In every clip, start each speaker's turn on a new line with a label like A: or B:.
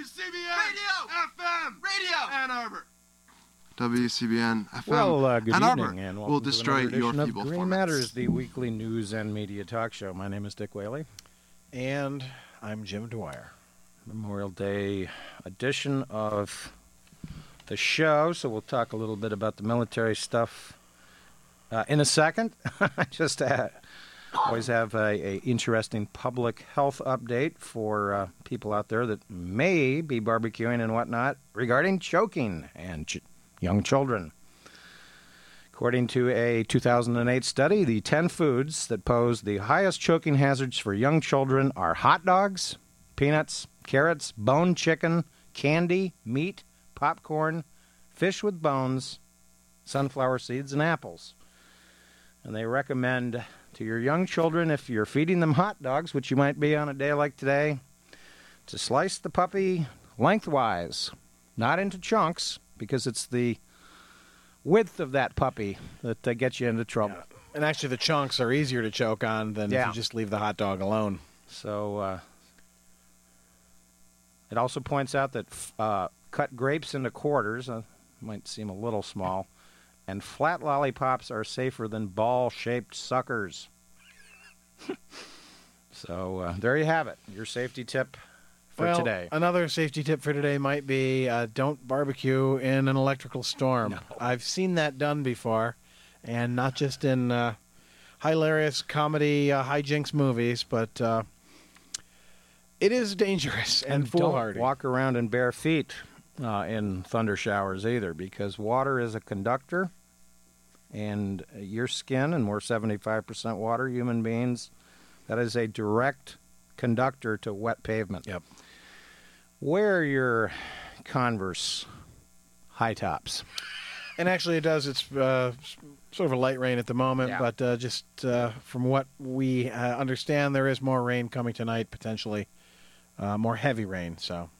A: WCBN
B: Radio!
A: FM
B: Radio!
A: Ann Arbor. WCBN FM
C: Well, uh, good
A: Ann
C: evening,
A: Arbor
C: and welcome
A: will destroy
C: another
A: your
C: edition of
A: feeble
C: Green
A: formats.
C: Matters, the weekly news and media talk show. My name is Dick Whaley.
D: And I'm Jim Dwyer.
C: Memorial Day edition of the show. So we'll talk a little bit about the military stuff uh, in a second. Just uh, always have a, a interesting public health update for uh, people out there that may be barbecuing and whatnot regarding choking and ch- young children. According to a 2008 study, the 10 foods that pose the highest choking hazards for young children are hot dogs, peanuts, carrots, bone chicken, candy, meat, popcorn, fish with bones, sunflower seeds, and apples. And they recommend to your young children, if you're feeding them hot dogs, which you might be on a day like today, to slice the puppy lengthwise, not into chunks, because it's the width of that puppy that uh, gets you into trouble.
D: And actually, the chunks are easier to choke on than if you just leave the hot dog alone.
C: So uh, it also points out that uh, cut grapes into quarters uh, might seem a little small, and flat lollipops are safer than ball-shaped suckers. so uh, there you have it. Your safety tip for
D: well,
C: today.
D: Another safety tip for today might be uh, don't barbecue in an electrical storm. I've seen that done before, and not just in uh, hilarious comedy uh, hijinks movies, but uh, it is dangerous and,
C: don't
D: foolhardy.
C: walk around in bare feet uh, in thunder showers either, because water is a conductor, and your skin, and we're 75% water, human beings, that is a direct conductor to wet pavement.
D: Yep.
C: Wear your Converse high tops.
D: And actually, it does. It's uh, sort of a light rain at the moment,
C: Yeah.
D: but uh, just uh, from what we uh, understand, there is more rain coming tonight, potentially uh, more heavy rain. So,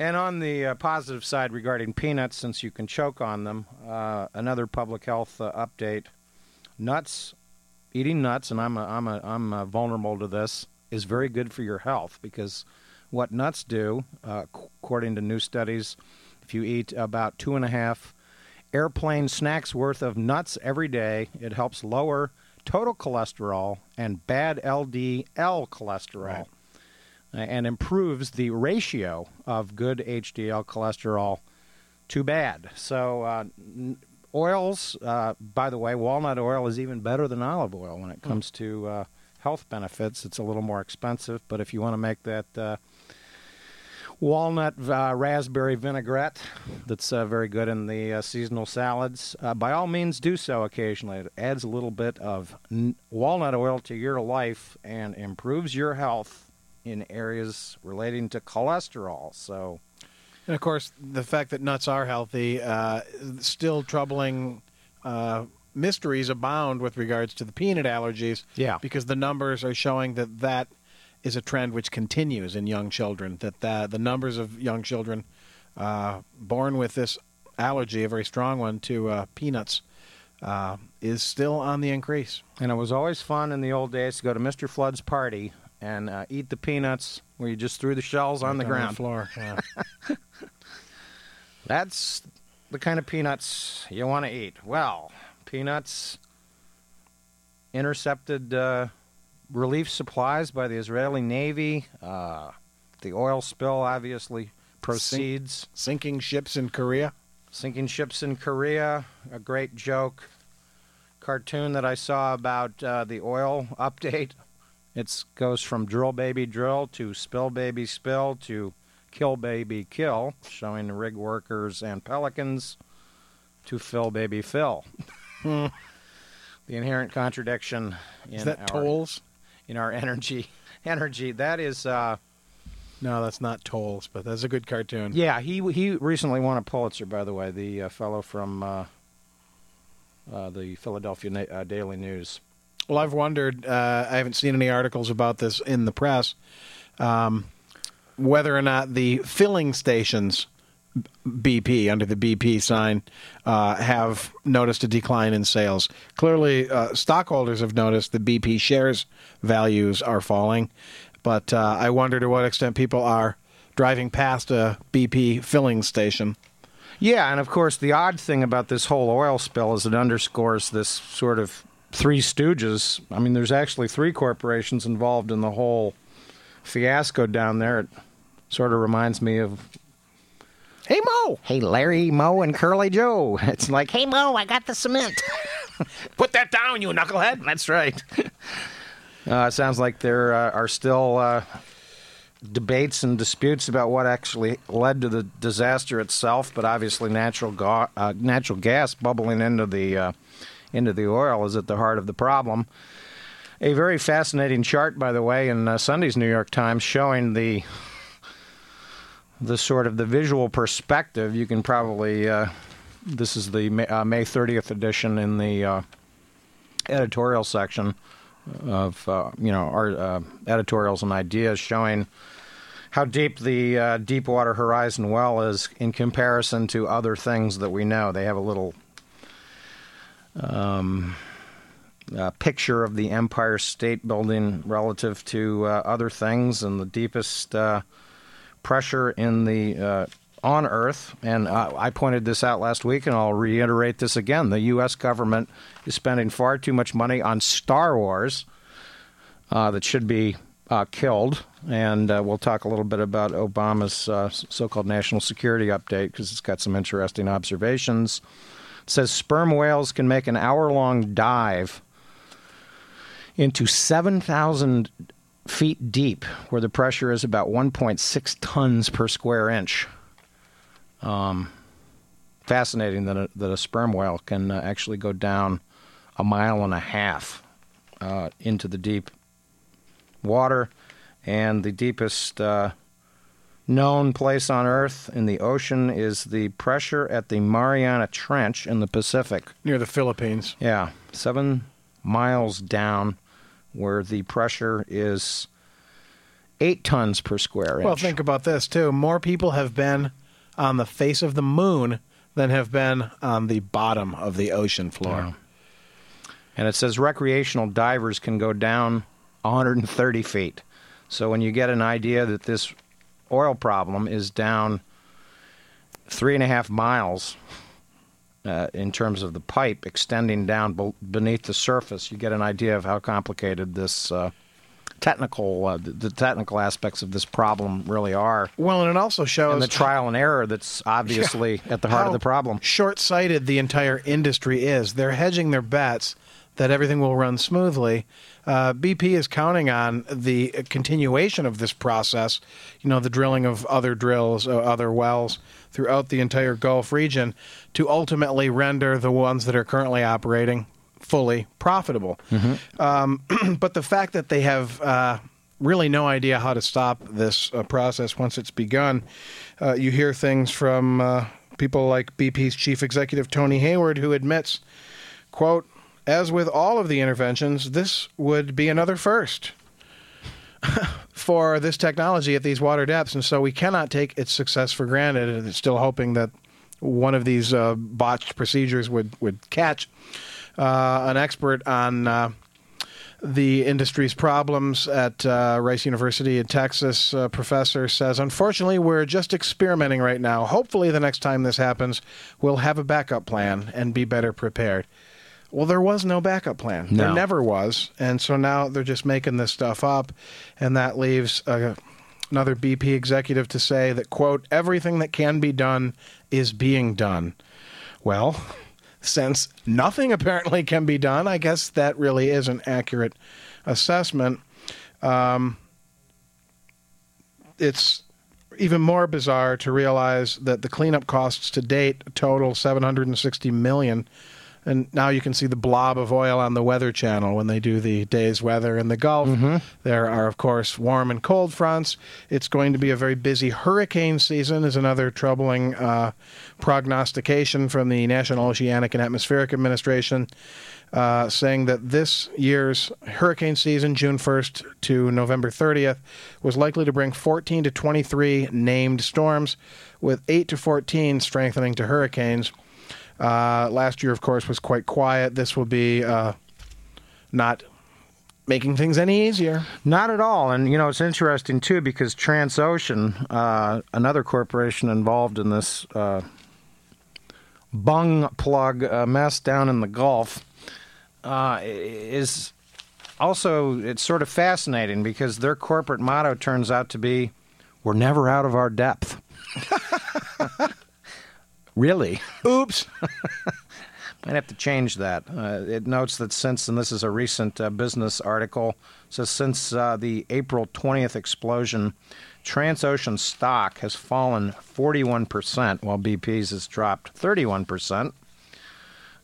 C: And on the uh, positive side regarding peanuts, since you can choke on them, uh, another public health uh, update: nuts, eating nuts, and I'm a, I'm a, I'm uh vulnerable to this, is very good for your health because what nuts do, uh, according to new studies, if you eat about two and a half airplane snacks worth of nuts every day, it helps lower total cholesterol and bad LDL cholesterol
D: Right.
C: And improves the ratio of good HDL cholesterol to bad. So, uh, n- oils, uh, by the way, walnut oil is even better than olive oil when it comes to uh, health benefits. It's a little more expensive, but if you want to make that uh, walnut uh, raspberry vinaigrette that's uh, very good in the uh, seasonal salads, uh, by all means do so occasionally. It adds a little bit of n- walnut oil to your life and improves your health in areas relating to cholesterol. So,
D: and of course, the fact that nuts are healthy, uh, still troubling uh, mysteries abound with regards to the peanut allergies.
C: Yeah.
D: because the numbers are showing that that is a trend which continues in young children. That the, the numbers of young children uh, born with this allergy, a very strong one, to uh, peanuts, uh, is still on the increase.
C: and it was always fun in the old days to go to Mr. Flood's party and uh, eat the peanuts where you just threw the shells on the ground.
D: floor. Yeah.
C: That's the kind of peanuts you want to eat. Well, peanuts intercepted uh, relief supplies by the Israeli Navy. Uh, the oil spill obviously proceeds.
D: Sinking ships in Korea.
C: Sinking ships in Korea, a great joke. Cartoon that I saw about uh, the oil update. It goes from drill baby drill to spill baby spill to kill baby kill, showing rig workers and pelicans to fill baby fill. the inherent contradiction in
D: Is that
C: our,
D: Toles?
C: in our energy energy that is uh,
D: No, that's not Toles, but that's a good cartoon.
C: Yeah, he he recently won a Pulitzer, by the way. The uh, fellow from uh, uh, the Philadelphia Na- uh, Daily News.
D: Well, I've wondered. Uh, I haven't seen any articles about this in the press. Um, whether or not the filling stations, BP under the BP sign, uh, have noticed a decline in sales. Clearly, uh, stockholders have noticed the BP shares values are falling, but uh, I wonder to what extent people are driving past a BP filling station.
C: Yeah, and of course, the odd thing about this whole oil spill is it underscores this sort of three stooges. I mean, there's actually three corporations involved in the whole fiasco down there. It sort of reminds me of
D: Hey Moe,
C: Hey, Larry, Moe, and Curly Joe. It's like, hey, Moe, I got the cement.
D: put that down, you knucklehead.
C: That's right. Uh, it sounds like there uh, are still uh, debates and disputes about what actually led to the disaster itself, but obviously natural ga- uh, natural gas bubbling into the uh, into the oil is at the heart of the problem. A very fascinating chart, by the way, in uh, Sunday's New York Times showing the the sort of the visual perspective. You can probably uh, this is the May, uh, May 30th edition in the uh, editorial section of uh, you know our uh, editorials and ideas showing how deep the uh, Deepwater Horizon well is in comparison to other things that we know. They have a little um, picture of the Empire State Building relative to uh, other things and the deepest uh, pressure in the uh, on Earth. And I pointed this out last week, and I'll reiterate this again: the U.S. government is spending far too much money on Star Wars uh, that should be uh, killed. And we'll talk a little bit about Obama's uh, so-called national security update because it's got some interesting observations. It says sperm whales can make an hour-long dive into 7,000 feet deep, where the pressure is about 1.6 tons per square inch. Um, fascinating that a, that a sperm whale can uh, actually go down a mile and a half uh, into the deep water, and the deepest uh, known place on Earth in the ocean is the pressure at the Mariana Trench in the Pacific.
D: Near the Philippines.
C: Yeah, seven miles down, where the pressure is eight tons per square inch.
D: Well, think about this too. More people have been on the face of the moon than have been on the bottom of the ocean floor.
C: Yeah. And it says recreational divers can go down 130 feet. So when you get an idea that this oil problem is down three and a half miles uh, in terms of the pipe extending down be- beneath the surface, you get an idea of how complicated this uh, technical, uh, the, the technical aspects of this problem really are,
D: Well, and it also shows
C: and the trial and error that's obviously at the heart of the problem.
D: Short-sighted the entire industry is. They're hedging their bets that everything will run smoothly. Uh, BP is counting on the continuation of this process. You know, the drilling of other drills, uh, other wells throughout the entire Gulf region, to ultimately render the ones that are currently operating fully profitable. Um, but the fact that they have uh, really no idea how to stop this uh, process once it's begun, uh, you hear things from uh, people like BP's chief executive Tony Hayward, who admits, "quote As with all of the interventions, this would be another first for this technology at these water depths, and so we cannot take its success for granted. And it's still hoping that one of these uh, botched procedures would would catch. Uh, an expert on uh, the industry's problems at uh, Rice University in Texas, professor says, unfortunately, we're just experimenting right now. Hopefully, the next time this happens, we'll have a backup plan and be better prepared. Well, there was no backup plan. There never was. And so now they're just making this stuff up. And that leaves uh, another BP executive to say that, quote, everything that can be done is being done. Well, since nothing apparently can be done, I guess that really is an accurate assessment. Um, it's even more bizarre to realize that the cleanup costs to date total 760 million and now you can see the blob of oil on the weather channel when they do the day's weather in the gulf. There are of course warm and cold fronts. It's going to be a very busy hurricane season is another troubling uh, prognostication from the national oceanic and atmospheric administration uh, saying that this year's hurricane season, June 1st to November 30th, was likely to bring 14 to 23 named storms, with 8 to 14 strengthening to hurricanes. Uh, last year, of course, was quite quiet. This will be uh, not making things any easier.
C: Not at all. And, you know, it's interesting, too, because Transocean, uh, another corporation involved in this uh, bung plug uh, mess down in the Gulf, uh, is also, it's sort of fascinating because their corporate motto turns out to be, we're never out of our depth. really?
D: Oops.
C: Might have to change that. Uh, it notes that since, and this is a recent uh, business article, says since uh, the April 20th explosion, Transocean stock has fallen 41%, while BP's has dropped 31%.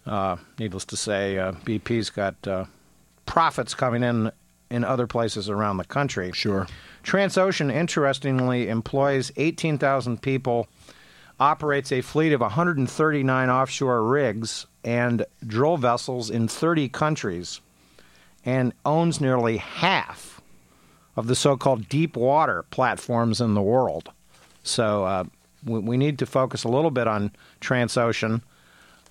C: Uh, needless to say, uh, BP's got uh, profits coming in in other places around the country.
D: Sure.
C: Transocean, interestingly, employs 18,000 people, operates a fleet of 139 offshore rigs and drill vessels in 30 countries, and owns nearly half of the so called deep water platforms in the world. So uh, we, we, need to focus a little bit on Transocean.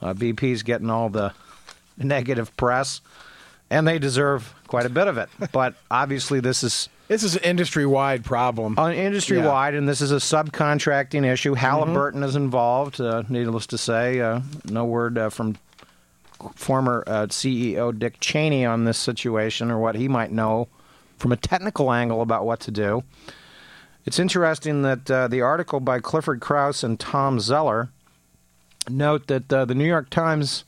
C: Uh, BP's getting all the negative press, and they deserve quite a bit of it. But obviously, this is
D: this is an industry wide problem.
C: Uh, industry wide, yeah. and this is a subcontracting issue. Halliburton mm-hmm. is involved, uh, needless to say. Uh, no word uh, from former uh, CEO Dick Cheney on this situation or what he might know from a technical angle about what to do. It's interesting that uh, the article by Clifford Krauss and Tom Zeller note that the New York Times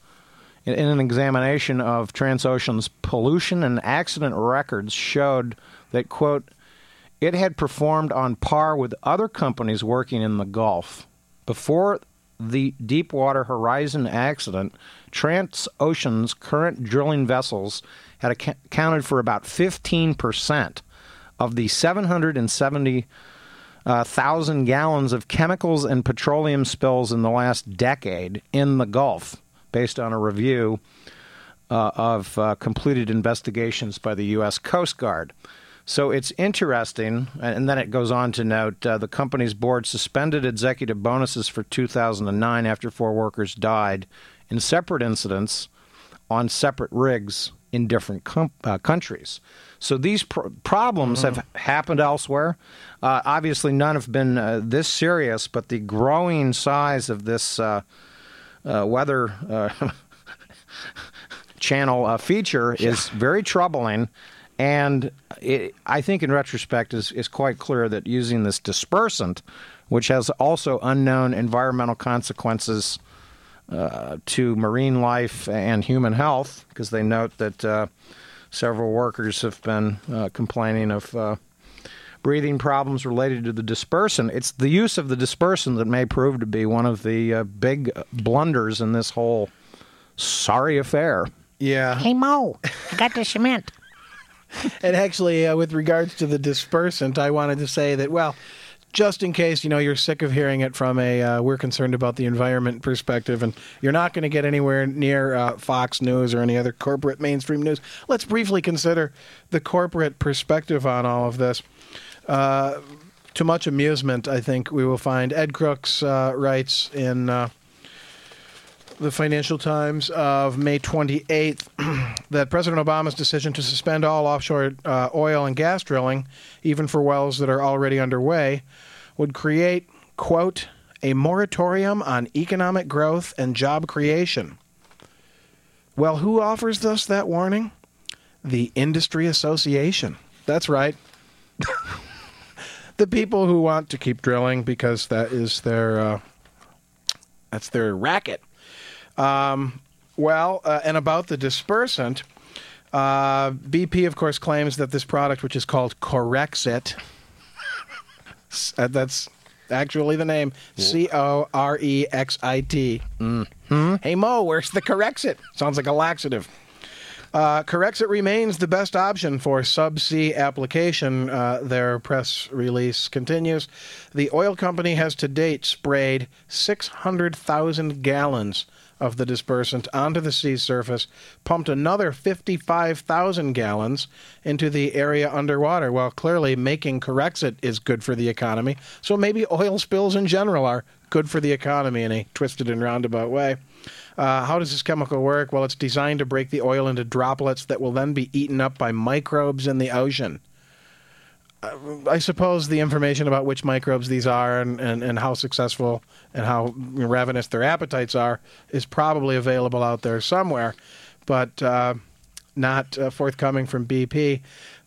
C: in an examination of Transocean's pollution and accident records showed that, quote, it had performed on par with other companies working in the Gulf. Before the Deepwater Horizon accident, Transocean's current drilling vessels had accounted for about 15% of the 770,000 uh, gallons of chemicals and petroleum spills in the last decade in the Gulf based on a review uh, of uh, completed investigations by the U.S. Coast Guard. So it's interesting, and then it goes on to note uh, the company's board suspended executive bonuses for 2009 after four workers died in separate incidents on separate rigs in different com- uh, countries. So these pr- problems mm. have happened elsewhere. Uh, obviously, none have been uh, this serious, but the growing size of this uh, uh, weather uh, channel uh, feature is very troubling. And it, I think, in retrospect, is is quite clear that using this dispersant, which has also unknown environmental consequences uh, to marine life and human health, because they note that uh, several workers have been uh, complaining of breathing problems related to the dispersant. It's the use of the dispersant that may prove to be one of the uh, big blunders in this whole sorry affair.
D: Yeah.
B: Hey Moe, I got the cement.
D: and actually, uh, with regards to the dispersant, I wanted to say that well, just in case you know you're sick of hearing it from a uh, we're concerned about the environment perspective, and you're not going to get anywhere near uh, Fox News or any other corporate mainstream news. Let's briefly consider the corporate perspective on all of this. Uh, to much amusement, I think we will find Ed Crooks uh, writes in uh, the Financial Times of May 28th that President Obama's decision to suspend all offshore uh, oil and gas drilling, even for wells that are already underway, would create, quote, a moratorium on economic growth and job creation. Well, who offers us that warning? The Industry Association. That's right. the people who want to keep drilling because that is their uh, that's their racket. Um, well, uh, and about the dispersant, uh, BP, of course, claims that this product, which is called Corexit, uh, that's actually the name C O R E X I T. Mm-hmm. Hey Moe, where's the Corexit? Sounds like a laxative. Uh, Corexit remains the best option for subsea application. Uh, their press release continues. The oil company has to date sprayed 600,000 gallons of the dispersant onto the sea surface, pumped another 55,000 gallons into the area underwater. Well, clearly making Corexit is good for the economy, so maybe oil spills in general are good for the economy in a twisted and roundabout way. Uh, how does this chemical work? Well, it's designed to break the oil into droplets that will then be eaten up by microbes in the ocean. I suppose the information about which microbes these are and, and, and how successful and how ravenous their appetites are is probably available out there somewhere, but uh, not uh, forthcoming from BP.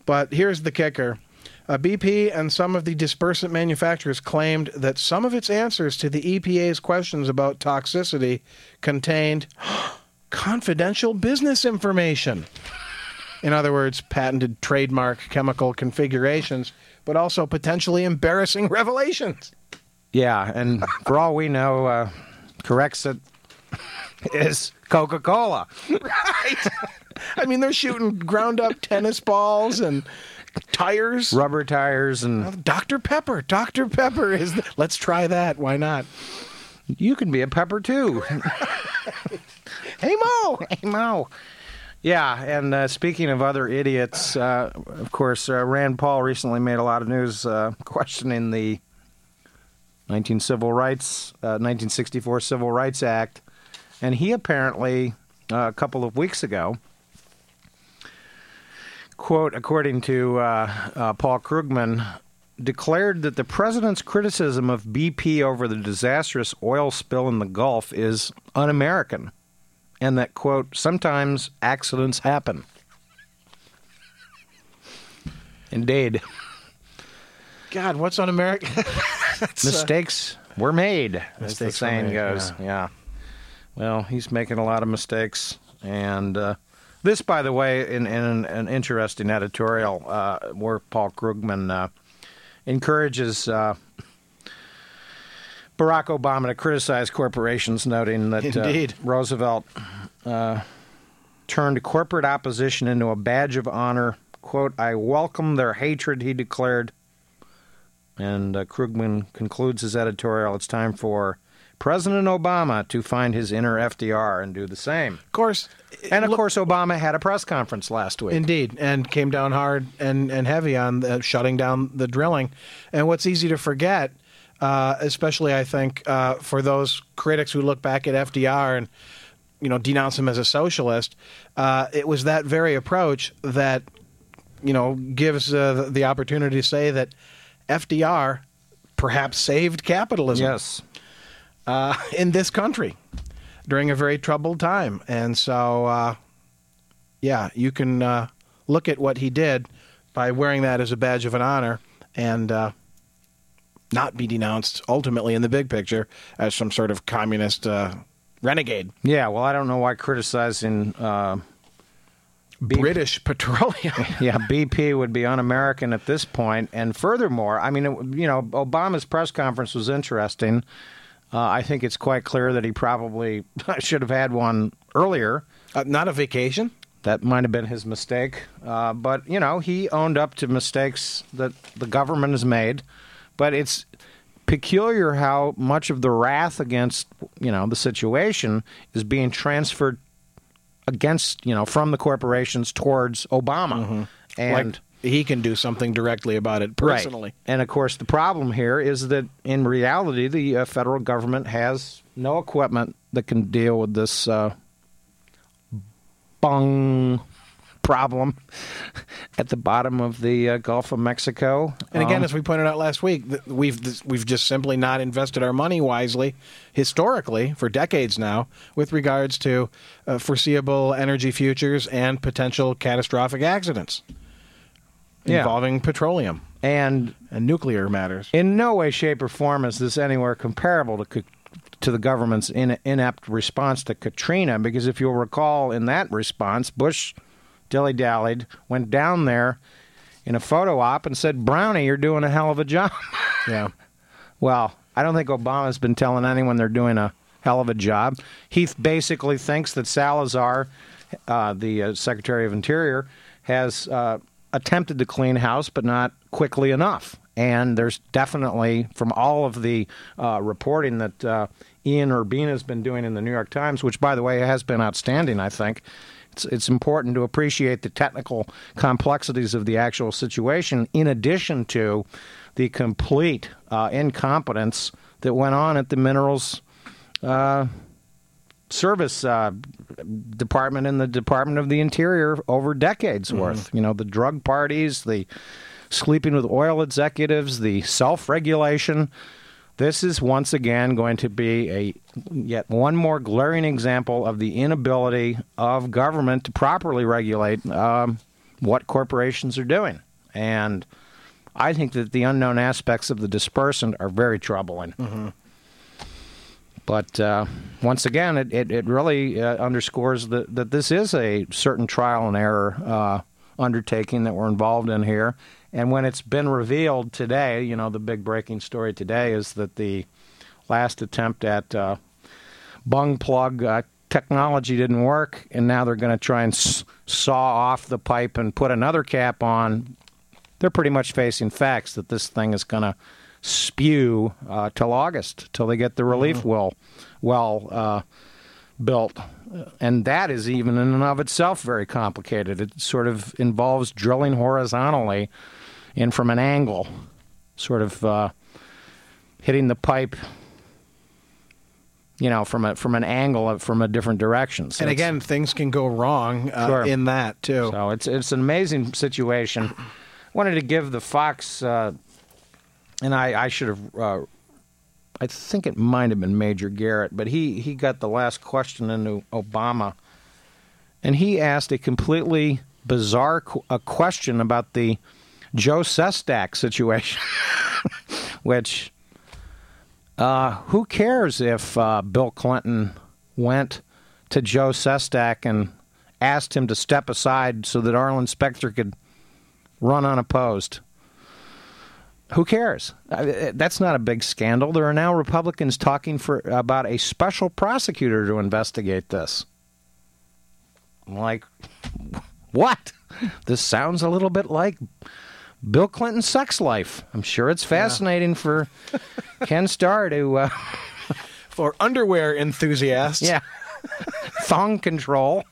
D: But here's the kicker. Uh, BP and some of the dispersant manufacturers claimed that some of its answers to the EPA's questions about toxicity contained confidential business information. In other words, patented trademark chemical configurations, but also potentially embarrassing revelations.
C: Yeah, and for all we know, uh, Corexit is Coca Cola.
D: Right. I mean, they're shooting ground up tennis balls and tires.
C: Rubber tires, and
D: Dr. Pepper. Dr. Pepper is. The, let's try that. Why not?
C: you can be a pepper too.
D: Hey, Moe.
C: Hey, Moe. Yeah, and uh, speaking of other idiots, uh, of course, uh, Rand Paul recently made a lot of news uh, questioning the 19 Civil Rights, uh, 1964 Civil Rights Act, and he apparently uh, a couple of weeks ago, quote, according to Paul Krugman, declared that the president's criticism of BP over the disastrous oil spill in the Gulf is un-American and that, quote, sometimes accidents happen. Indeed.
D: God, what's on America?
C: mistakes were made, as the saying
D: made,
C: goes.
D: yeah.
C: Yeah. Well, he's making a lot of mistakes. And uh, this, by the way, in, in an, an interesting editorial uh, where Paul Krugman uh, encourages uh, Barack Obama to criticize corporations, noting that uh. Roosevelt uh, turned corporate opposition into a badge of honor. Quote, I welcome their hatred, he declared. And uh, Krugman concludes his editorial it's time for President Obama to find his inner FDR and do the same.
D: Of course.
C: And of
D: look-
C: course, Obama had a press conference last week.
D: Indeed, and came down hard and, and heavy on the, shutting down the drilling. And what's easy to forget, uh, especially I think uh, for those critics who look back at FDR and you know denounce him as a socialist, uh, it was that very approach that you know gives uh, the, the opportunity to say that FDR perhaps saved capitalism
C: yes.
D: uh, in this country during a very troubled time. And so, uh, yeah, you can uh, look at what he did by wearing that as a badge of an honor and uh, not be denounced ultimately in the big picture as some sort of communist uh, renegade.
C: Yeah, well, I don't know why criticizing. Uh,
D: British petroleum.
C: yeah, BP would be un-American at this point. And furthermore, I mean, it- you know, Obama's press conference was interesting. Uh, I think it's quite clear that he probably should have had one earlier.
D: uh, not a vacation.
C: That might have been his mistake. Uh, but, you know, he owned up to mistakes that the government has made. But it's peculiar how much of the wrath against, you know, the situation is being transferred against, you know, from the corporations towards Obama. And
D: like he can do something directly about it personally.
C: Right. And of course, the problem here is that in reality, the uh, federal government has no equipment that can deal with this uh, bung problem at the bottom of the uh, Gulf of Mexico.
D: And again,
C: Um,
D: as we pointed out last week, th- we've th- we've just simply not invested our money wisely, historically, for decades now, with regards to uh, foreseeable energy futures and potential catastrophic accidents
C: Yeah.
D: involving petroleum
C: and
D: and nuclear matters.
C: in no way, shape, or form is this anywhere comparable to to the government's in, inept response to Katrina. Because if you'll recall, in that response, Bush dilly dallied, went down there in a photo op and said, "Brownie, you're doing a hell of a job."
D: Yeah.
C: well, I don't think Obama's been telling anyone they're doing a hell of a job. He basically thinks that Salazar, uh, the uh, Secretary of Interior, has uh, attempted to clean house but not quickly enough. And there's definitely, from all of the uh, reporting that uh, Ian Urbina has been doing in the New York Times, which, by the way, has been outstanding, I think. It's, it's important to appreciate the technical complexities of the actual situation, in addition to the complete uh, incompetence that went on at the minerals uh, service uh, department in the Department of the Interior over decades worth. You know, the drug parties, the sleeping with oil executives, the self regulation. This is once again going to be a yet one more glaring example of the inability of government to properly regulate um, what corporations are doing. And I think that the unknown aspects of the dispersant are very troubling. But uh, once again, it, it, it really uh, underscores that, that this is a certain trial and error uh, undertaking that we're involved in here. And when it's been revealed today, you know, the big breaking story today is that the last attempt at uh, bung plug uh, technology didn't work, and now they're going to try and s- saw off the pipe and put another cap on. They're pretty much facing facts that this thing is going to spew uh, till August, till they get the relief well, well uh, built. And that is even in and of itself very complicated. It sort of involves drilling horizontally and from an angle, sort of uh, hitting the pipe. You know, from a from an angle from a different direction. So
D: And again, things can go wrong uh,
C: Sure.
D: in that too.
C: so it's it's an amazing situation. Wanted to give the Fox, uh, and I, I should have. Uh, I think it might have been Major Garrett, but he he got the last question into Obama, and he asked a completely bizarre qu- a question about the Joe Sestak situation, which. Uh, who cares if uh, Bill Clinton went to Joe Sestak and asked him to step aside so that Arlen Specter could run unopposed? Who cares? That's not a big scandal. There are now Republicans talking for about a special prosecutor to investigate this. I'm like, what? This sounds a little bit like Bill Clinton's sex life. I'm sure it's fascinating for Ken Starr to, uh,
D: For underwear enthusiasts,
C: yeah, thong control.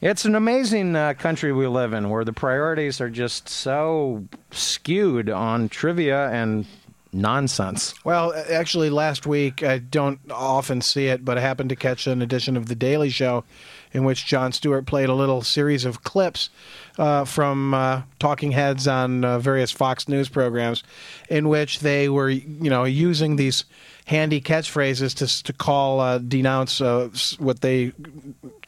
C: It's an amazing uh, country we live in where the priorities are just so skewed on trivia and nonsense.
D: Well, actually, last week I don't often see it, but I happened to catch an edition of The Daily Show in which Jon Stewart played a little series of clips uh, from uh, talking heads on uh, various Fox News programs, in which they were, you know, using these handy catchphrases to to call uh, denounce uh, what they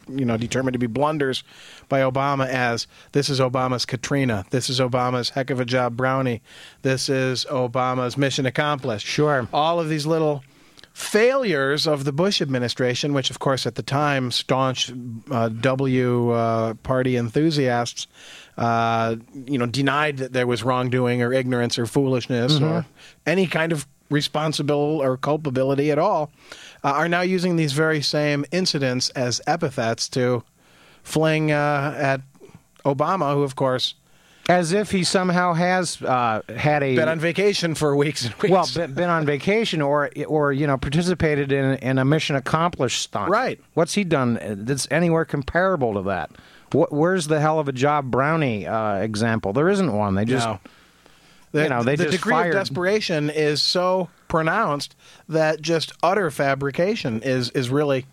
D: you know determined to be blunders by Obama as this is Obama's Katrina, this is Obama's heck of a job Brownie, this is Obama's mission accomplished.
C: Sure.
D: All of these little failures of the Bush administration, which of course at the time staunch uh, W uh, party enthusiasts, uh, you know, denied that there was wrongdoing or ignorance or foolishness or any kind of responsible or culpability at all, uh, are now using these very same incidents as epithets to fling uh, at Obama, who of course
C: As if he somehow has uh, had a
D: been on vacation for weeks and weeks.
C: well been, been on vacation or or you know participated in in a mission accomplished stunt.
D: Right.
C: What's he done that's anywhere comparable to that? Wh- Where's the hell of a job Brownie uh, example? There isn't one. They just
D: No. The,
C: you know, they
D: the
C: just
D: degree
C: fired-
D: of desperation is so pronounced that just utter fabrication is is really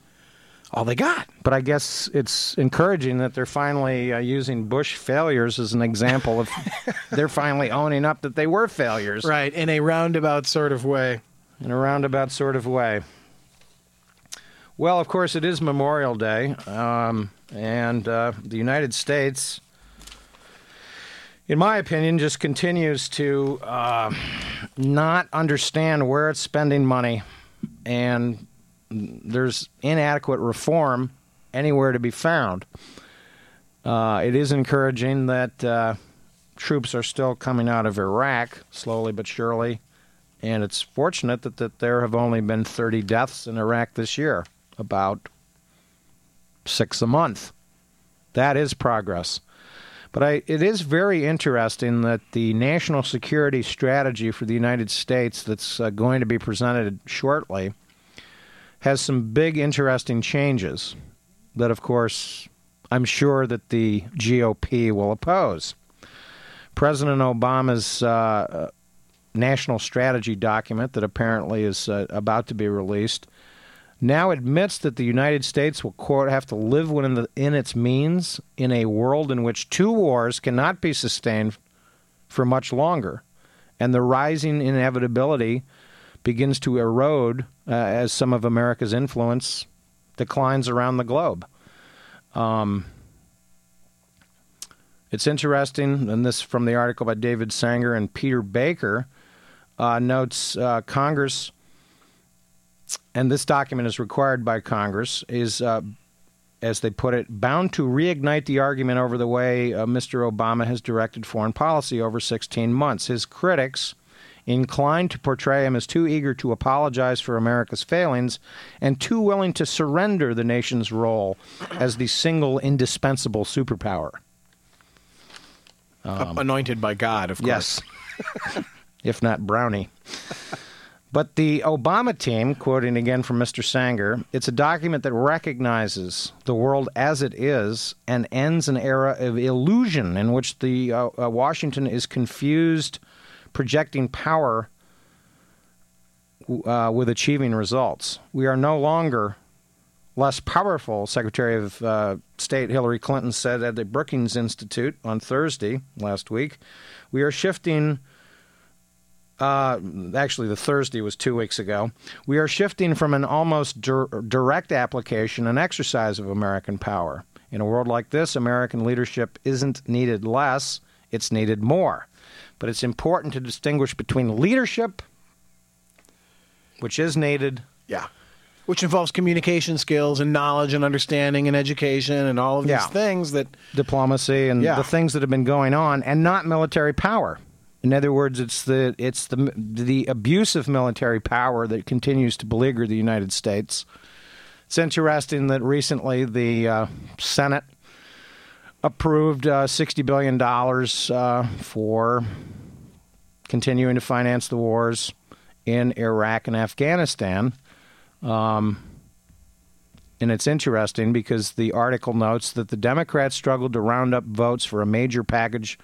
D: all they got.
C: But I guess it's encouraging that they're finally uh, using Bush failures as an example of they're finally owning up that they were failures
D: Right, in a roundabout sort of way.
C: in a roundabout sort of way. Well, of course, it is Memorial Day, um, and uh, the United States, in my opinion, just continues to uh, not understand where it's spending money, and there's inadequate reform anywhere to be found. Uh, it is encouraging that uh, troops are still coming out of Iraq slowly but surely, and it's fortunate that, that there have only been 30 deaths in Iraq this year, about six a month. That is progress. But I, it is very interesting that the national security strategy for the United States that's uh, going to be presented shortly has some big, interesting changes that, of course, I'm sure that the GOP will oppose. President Obama's uh, national strategy document that apparently is uh, about to be released now admits that the United States will quote have to live within the, in its means in a world in which two wars cannot be sustained for much longer, and the rising inevitability begins to erode uh, as some of America's influence declines around the globe. Um, it's interesting, and this from the article by David Sanger and Peter Baker uh, notes uh, Congress, and this document is required by Congress, is, uh, as they put it, bound to reignite the argument over the way uh, Mr. Obama has directed foreign policy over 16 months. His critics inclined to portray him as too eager to apologize for America's failings and too willing to surrender the nation's role as the single indispensable superpower.
D: Um, Anointed by God, of course.
C: Yes. if not brownie. But the Obama team, quoting again from Mr. Sanger, it's a document that recognizes the world as it is and ends an era of illusion in which the uh, uh, Washington is confused, projecting power uh, with achieving results. We are no longer less powerful, Secretary of uh, State Hillary Clinton said at the Brookings Institute on Thursday last week. We are shifting uh, actually, the Thursday was two weeks ago. We are shifting from an almost dir- direct application and exercise of American power. In a world like this, American leadership isn't needed less, it's needed more. But it's important to distinguish between leadership, which is needed,
D: Yeah. Which involves communication skills and knowledge and understanding and education and all of these
C: Yeah.
D: things that
C: diplomacy, and
D: Yeah.
C: the things that have been going on, and not military power. In other words, it's the it's the the abuse of military power that continues to beleaguer the United States. It's interesting that recently the uh, Senate approved uh, sixty billion dollars uh, for continuing to finance the wars in Iraq and Afghanistan. Um, and it's interesting because the article notes that the Democrats struggled to round up votes for a major package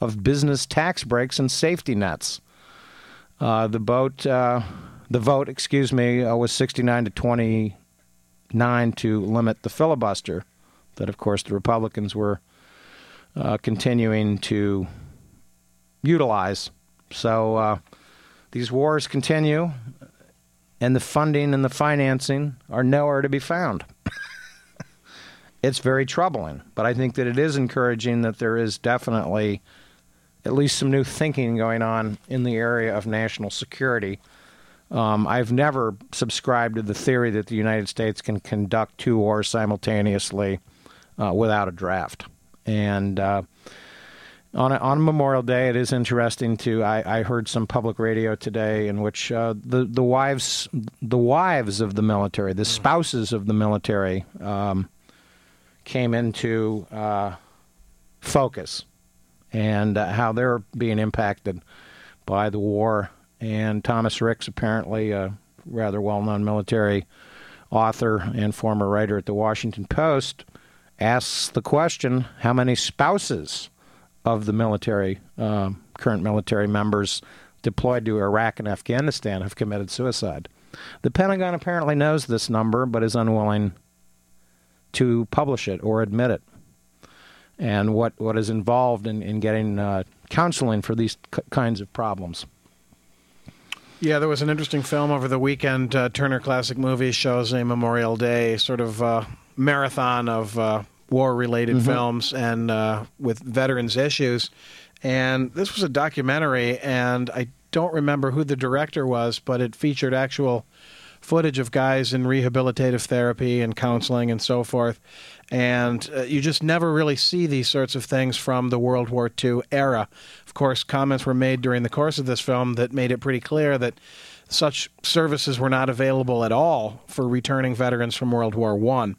C: of business tax breaks and safety nets. Uh, the vote, uh, the vote, excuse me, uh, was 69 to 29 to limit the filibuster. That, of course, the Republicans were uh, continuing to utilize. So uh, these wars continue, and the funding and the financing are nowhere to be found. it's very troubling, but I think that it is encouraging that there is definitely at least some new thinking going on in the area of national security. Um, I've never subscribed to the theory that the United States can conduct two wars simultaneously uh, without a draft. And uh, on a, on Memorial Day, it is interesting to. I, I heard some public radio today in which uh, the the wives the wives of the military, the spouses of the military, um, came into uh, focus and uh, how they're being impacted by the war. And Thomas Ricks, apparently a rather well-known military author and former writer at the Washington Post, asks the question: How many spouses of the military, uh, current military members deployed to Iraq and Afghanistan have committed suicide. The Pentagon apparently knows this number, but is unwilling to publish it or admit it. And what, what is involved in, in getting uh, counseling for these k- kinds of problems.
D: Yeah, there was an interesting film over the weekend. Uh, Turner Classic Movies shows a Memorial Day sort of uh, marathon of uh, war-related films and uh, with veterans issues. And this was a documentary, and I don't remember who the director was, but it featured actual footage of guys in rehabilitative therapy and counseling and so forth. And uh, you just never really see these sorts of things from the World War II era. Of course, comments were made during the course of this film that made it pretty clear that such services were not available at all for returning veterans from World War One,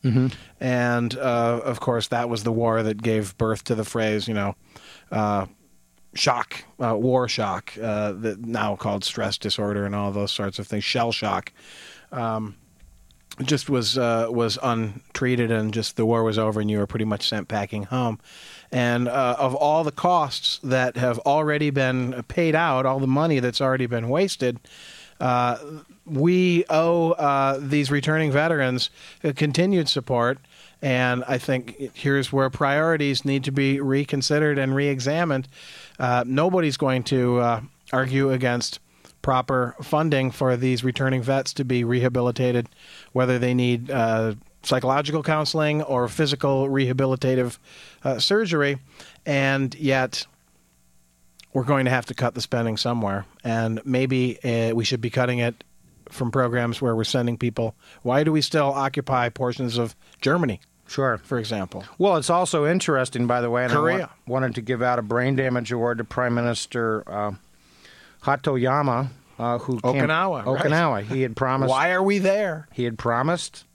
D: and uh, of course that was the war that gave birth to the phrase, you know, uh, shock, uh, war shock, uh, that now called stress disorder and all those sorts of things, shell shock. Um, just was uh, was untreated, and just the war was over, and you were pretty much sent packing home. And uh, of all the costs that have already been paid out, all the money that's already been wasted, uh, we owe uh, these returning veterans continued support. And I think here's where priorities need to be reconsidered and reexamined. Uh, nobody's going to uh, argue against proper funding for these returning vets to be rehabilitated, whether they need uh, psychological counseling or physical rehabilitative uh, surgery. And yet, we're going to have to cut the spending somewhere. And maybe uh, we should be cutting it from programs where we're sending people. Why do we still occupy portions of Germany,
C: Sure.
D: for example?
C: Well, it's also interesting, by the way, and I
D: Korea.
C: wa- wanted to give out a brain damage award to Prime Minister uh, Hatoyama, uh, who came-
D: Okinawa, right.
C: Okinawa. He had promised.
D: Why are we there?
C: He had promised,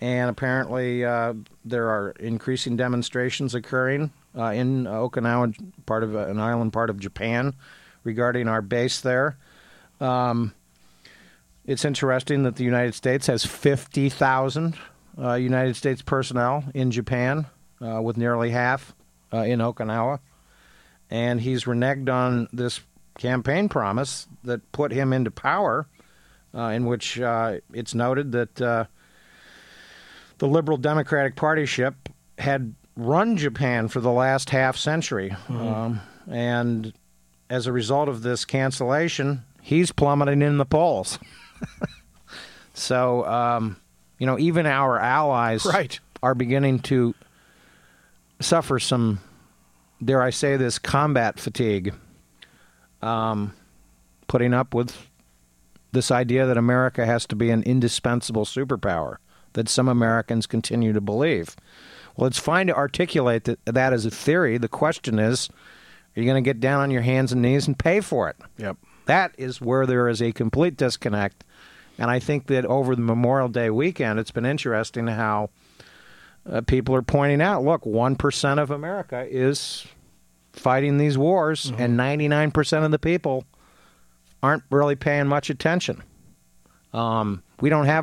C: and apparently uh, there are increasing demonstrations occurring uh, in Okinawa, part of an island part of Japan, regarding our base there. Um, it's interesting that the United States has 50,000 uh, United States personnel in Japan, uh, with nearly half uh, in Okinawa. And he's reneged on this campaign promise that put him into power, uh, in which uh, it's noted that uh, the Liberal Democratic Party ship had run Japan for the last half century. Um, and as a result of this cancellation, he's plummeting in the polls. so, um, you know, even our allies
D: Right.
C: are beginning to suffer some, dare I say this, combat fatigue. Um, putting up with this idea that America has to be an indispensable superpower that some Americans continue to believe. Well, it's fine to articulate that, that as a theory. The question is, are you going to get down on your hands and knees and pay for it?
D: Yep.
C: That is where there is a complete disconnect. And I think that over the Memorial Day weekend, it's been interesting how uh, people are pointing out look, 1% of America is fighting these wars, and 99% of the people aren't really paying much attention. Um, we don't have